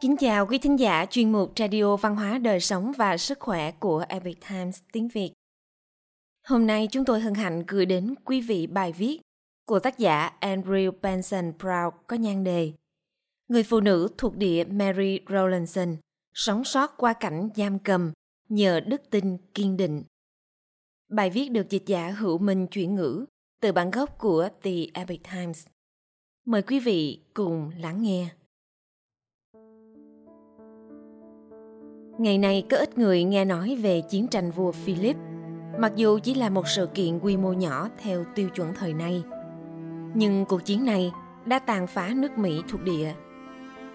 Kính chào quý thính giả chuyên mục Radio Văn hóa Đời Sống và Sức Khỏe của Epic Times tiếng Việt. Hôm nay chúng tôi hân hạnh gửi đến quý vị bài viết của tác giả Andrew Benson Proud có nhan đề Người phụ nữ thuộc địa Mary Rowlandson sống sót qua cảnh giam cầm nhờ đức tin kiên định. Bài viết được dịch giả hữu minh chuyển ngữ từ bản gốc của The Epic Times. Mời quý vị cùng lắng nghe. Ngày nay có ít người nghe nói về chiến tranh vua Philip, mặc dù chỉ là một sự kiện quy mô nhỏ theo tiêu chuẩn thời nay. Nhưng cuộc chiến này đã tàn phá nước Mỹ thuộc địa.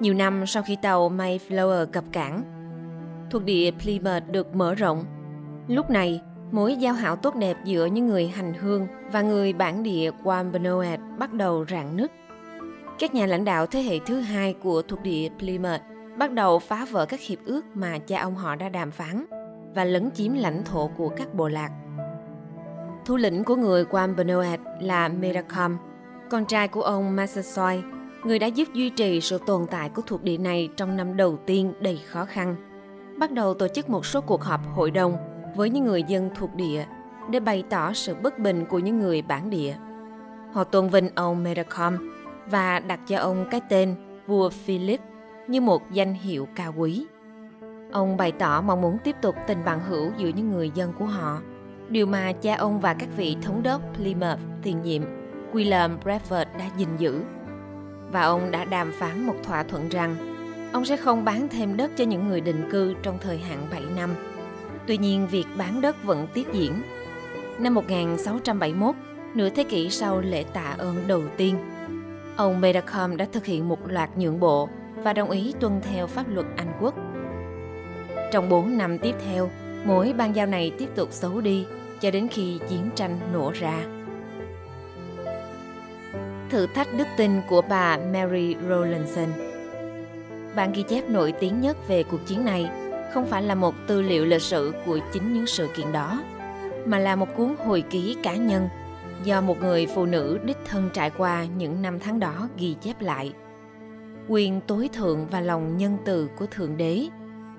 Nhiều năm sau khi tàu Mayflower cập cảng, thuộc địa Plymouth được mở rộng. Lúc này, mối giao hảo tốt đẹp giữa những người hành hương và người bản địa Wampanoag bắt đầu rạn nứt. Các nhà lãnh đạo thế hệ thứ hai của thuộc địa Plymouth bắt đầu phá vỡ các hiệp ước mà cha ông họ đã đàm phán và lấn chiếm lãnh thổ của các bộ lạc. Thủ lĩnh của người Wampanoag là Metacom, con trai của ông Massasoit, người đã giúp duy trì sự tồn tại của thuộc địa này trong năm đầu tiên đầy khó khăn. Bắt đầu tổ chức một số cuộc họp hội đồng với những người dân thuộc địa để bày tỏ sự bất bình của những người bản địa. Họ tôn vinh ông Metacom và đặt cho ông cái tên vua Philip như một danh hiệu cao quý. Ông bày tỏ mong muốn tiếp tục tình bạn hữu giữa những người dân của họ, điều mà cha ông và các vị thống đốc Plymouth tiền nhiệm William Bradford đã gìn giữ. Và ông đã đàm phán một thỏa thuận rằng ông sẽ không bán thêm đất cho những người định cư trong thời hạn 7 năm. Tuy nhiên, việc bán đất vẫn tiếp diễn. Năm 1671, nửa thế kỷ sau lễ tạ ơn đầu tiên, ông Medacom đã thực hiện một loạt nhượng bộ và đồng ý tuân theo pháp luật Anh quốc. Trong 4 năm tiếp theo, mối ban giao này tiếp tục xấu đi cho đến khi chiến tranh nổ ra. Thử thách đức tin của bà Mary Rowlandson Bản ghi chép nổi tiếng nhất về cuộc chiến này không phải là một tư liệu lịch sử của chính những sự kiện đó, mà là một cuốn hồi ký cá nhân do một người phụ nữ đích thân trải qua những năm tháng đó ghi chép lại – quyền tối thượng và lòng nhân từ của Thượng Đế,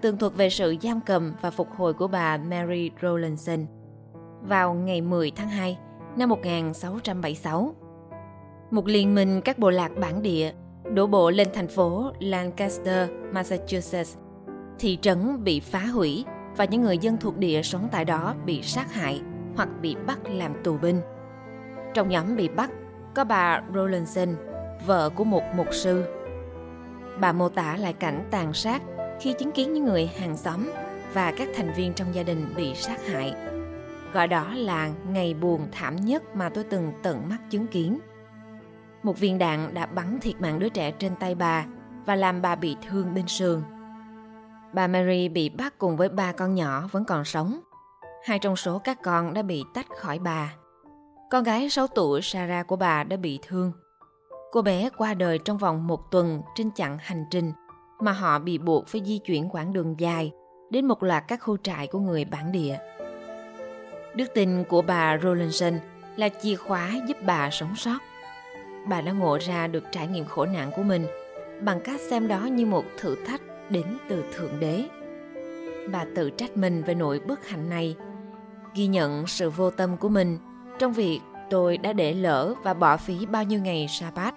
tường thuật về sự giam cầm và phục hồi của bà Mary Rowlandson vào ngày 10 tháng 2 năm 1676. Một liên minh các bộ lạc bản địa đổ bộ lên thành phố Lancaster, Massachusetts. Thị trấn bị phá hủy và những người dân thuộc địa sống tại đó bị sát hại hoặc bị bắt làm tù binh. Trong nhóm bị bắt có bà Rowlandson, vợ của một mục sư Bà mô tả lại cảnh tàn sát khi chứng kiến những người hàng xóm và các thành viên trong gia đình bị sát hại. Gọi đó là ngày buồn thảm nhất mà tôi từng tận mắt chứng kiến. Một viên đạn đã bắn thiệt mạng đứa trẻ trên tay bà và làm bà bị thương bên sườn. Bà Mary bị bắt cùng với ba con nhỏ vẫn còn sống. Hai trong số các con đã bị tách khỏi bà. Con gái 6 tuổi Sarah của bà đã bị thương. Cô bé qua đời trong vòng một tuần trên chặng hành trình mà họ bị buộc phải di chuyển quãng đường dài đến một loạt các khu trại của người bản địa. Đức tin của bà Rollinson là chìa khóa giúp bà sống sót. Bà đã ngộ ra được trải nghiệm khổ nạn của mình bằng cách xem đó như một thử thách đến từ Thượng Đế. Bà tự trách mình về nỗi bất hạnh này, ghi nhận sự vô tâm của mình trong việc tôi đã để lỡ và bỏ phí bao nhiêu ngày Sabbath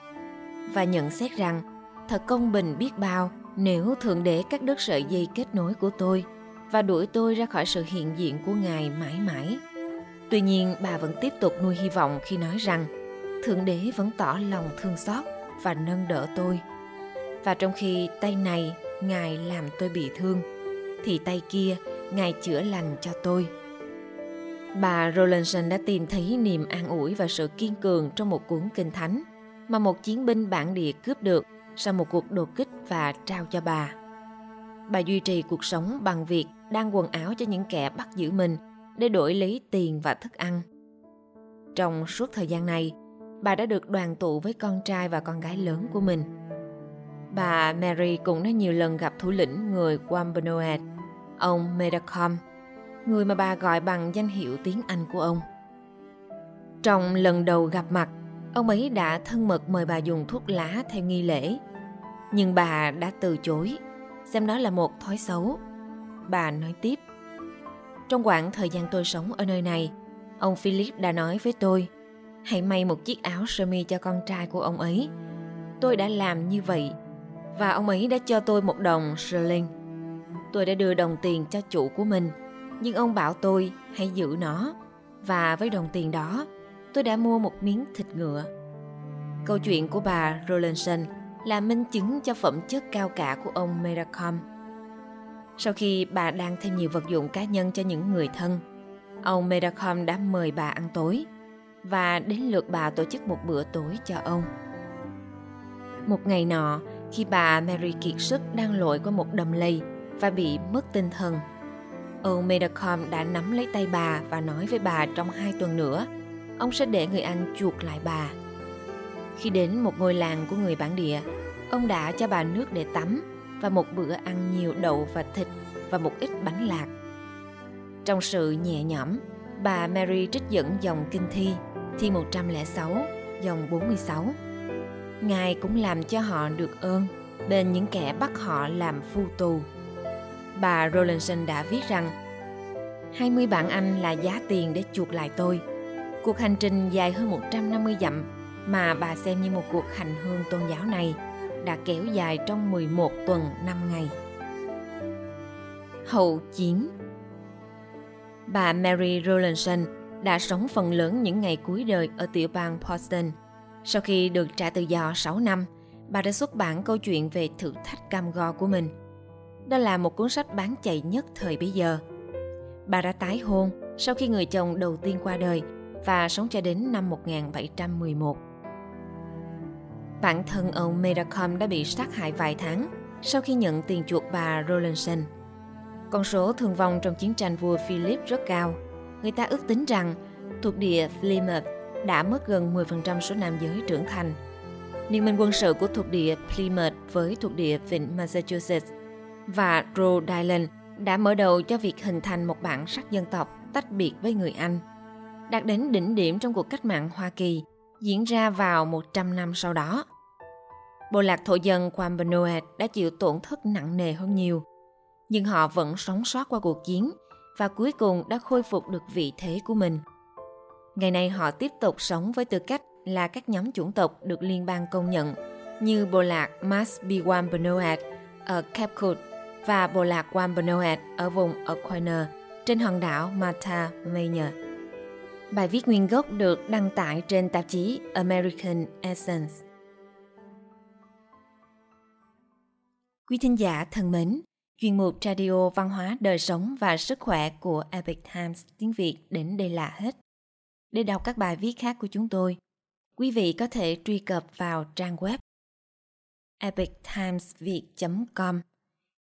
và nhận xét rằng thật công bình biết bao nếu Thượng Đế cắt đứt sợi dây kết nối của tôi và đuổi tôi ra khỏi sự hiện diện của Ngài mãi mãi. Tuy nhiên, bà vẫn tiếp tục nuôi hy vọng khi nói rằng Thượng Đế vẫn tỏ lòng thương xót và nâng đỡ tôi. Và trong khi tay này Ngài làm tôi bị thương, thì tay kia Ngài chữa lành cho tôi. Bà Rollinson đã tìm thấy niềm an ủi và sự kiên cường trong một cuốn kinh thánh mà một chiến binh bản địa cướp được sau một cuộc đột kích và trao cho bà. Bà duy trì cuộc sống bằng việc đan quần áo cho những kẻ bắt giữ mình để đổi lấy tiền và thức ăn. Trong suốt thời gian này, bà đã được đoàn tụ với con trai và con gái lớn của mình. Bà Mary cũng đã nhiều lần gặp thủ lĩnh người Wampanoag, ông Medacom, người mà bà gọi bằng danh hiệu tiếng Anh của ông. Trong lần đầu gặp mặt, ông ấy đã thân mật mời bà dùng thuốc lá theo nghi lễ. Nhưng bà đã từ chối xem đó là một thói xấu. Bà nói tiếp. Trong khoảng thời gian tôi sống ở nơi này, ông Philip đã nói với tôi, hãy may một chiếc áo sơ mi cho con trai của ông ấy. Tôi đã làm như vậy và ông ấy đã cho tôi một đồng sterling. Tôi đã đưa đồng tiền cho chủ của mình, nhưng ông bảo tôi hãy giữ nó và với đồng tiền đó, tôi đã mua một miếng thịt ngựa. Câu chuyện của bà Rollinson là minh chứng cho phẩm chất cao cả của ông Meracom. Sau khi bà đang thêm nhiều vật dụng cá nhân cho những người thân, ông Meracom đã mời bà ăn tối và đến lượt bà tổ chức một bữa tối cho ông. Một ngày nọ, khi bà Mary kiệt sức đang lội qua một đầm lầy và bị mất tinh thần, ông Medacom đã nắm lấy tay bà và nói với bà trong hai tuần nữa, ông sẽ để người Anh chuộc lại bà. Khi đến một ngôi làng của người bản địa, ông đã cho bà nước để tắm và một bữa ăn nhiều đậu và thịt và một ít bánh lạc. Trong sự nhẹ nhõm, bà Mary trích dẫn dòng kinh thi, thi 106, dòng 46. Ngài cũng làm cho họ được ơn bên những kẻ bắt họ làm phu tù. Bà Rollinson đã viết rằng 20 bạn Anh là giá tiền để chuộc lại tôi. Cuộc hành trình dài hơn 150 dặm mà bà xem như một cuộc hành hương tôn giáo này đã kéo dài trong 11 tuần 5 ngày. Hậu chiến Bà Mary Rollinson đã sống phần lớn những ngày cuối đời ở tiểu bang Boston. Sau khi được trả tự do 6 năm, bà đã xuất bản câu chuyện về thử thách cam go của mình. Đó là một cuốn sách bán chạy nhất thời bấy giờ. Bà đã tái hôn sau khi người chồng đầu tiên qua đời và sống cho đến năm 1711. Bản thân ông Medacom đã bị sát hại vài tháng sau khi nhận tiền chuộc bà Rollinson. Con số thương vong trong chiến tranh vua Philip rất cao. Người ta ước tính rằng thuộc địa Plymouth đã mất gần 10% số nam giới trưởng thành. Liên minh quân sự của thuộc địa Plymouth với thuộc địa vịnh Massachusetts và Rhode Island đã mở đầu cho việc hình thành một bản sắc dân tộc tách biệt với người Anh. Đạt đến đỉnh điểm trong cuộc cách mạng Hoa Kỳ diễn ra vào 100 năm sau đó. Bộ lạc thổ dân Wampanoag đã chịu tổn thất nặng nề hơn nhiều, nhưng họ vẫn sống sót qua cuộc chiến và cuối cùng đã khôi phục được vị thế của mình. Ngày nay họ tiếp tục sống với tư cách là các nhóm chủng tộc được liên bang công nhận như bộ lạc Masbiwambanoat ở Cape Cod và bộ lạc Wampanoag ở vùng Aquinas trên hòn đảo Mata Mayor. Bài viết nguyên gốc được đăng tải trên tạp chí American Essence. Quý thính giả thân mến, chuyên mục Radio Văn hóa Đời sống và Sức khỏe của Epic Times tiếng Việt đến đây là hết. Để đọc các bài viết khác của chúng tôi, quý vị có thể truy cập vào trang web epictimesviet.com.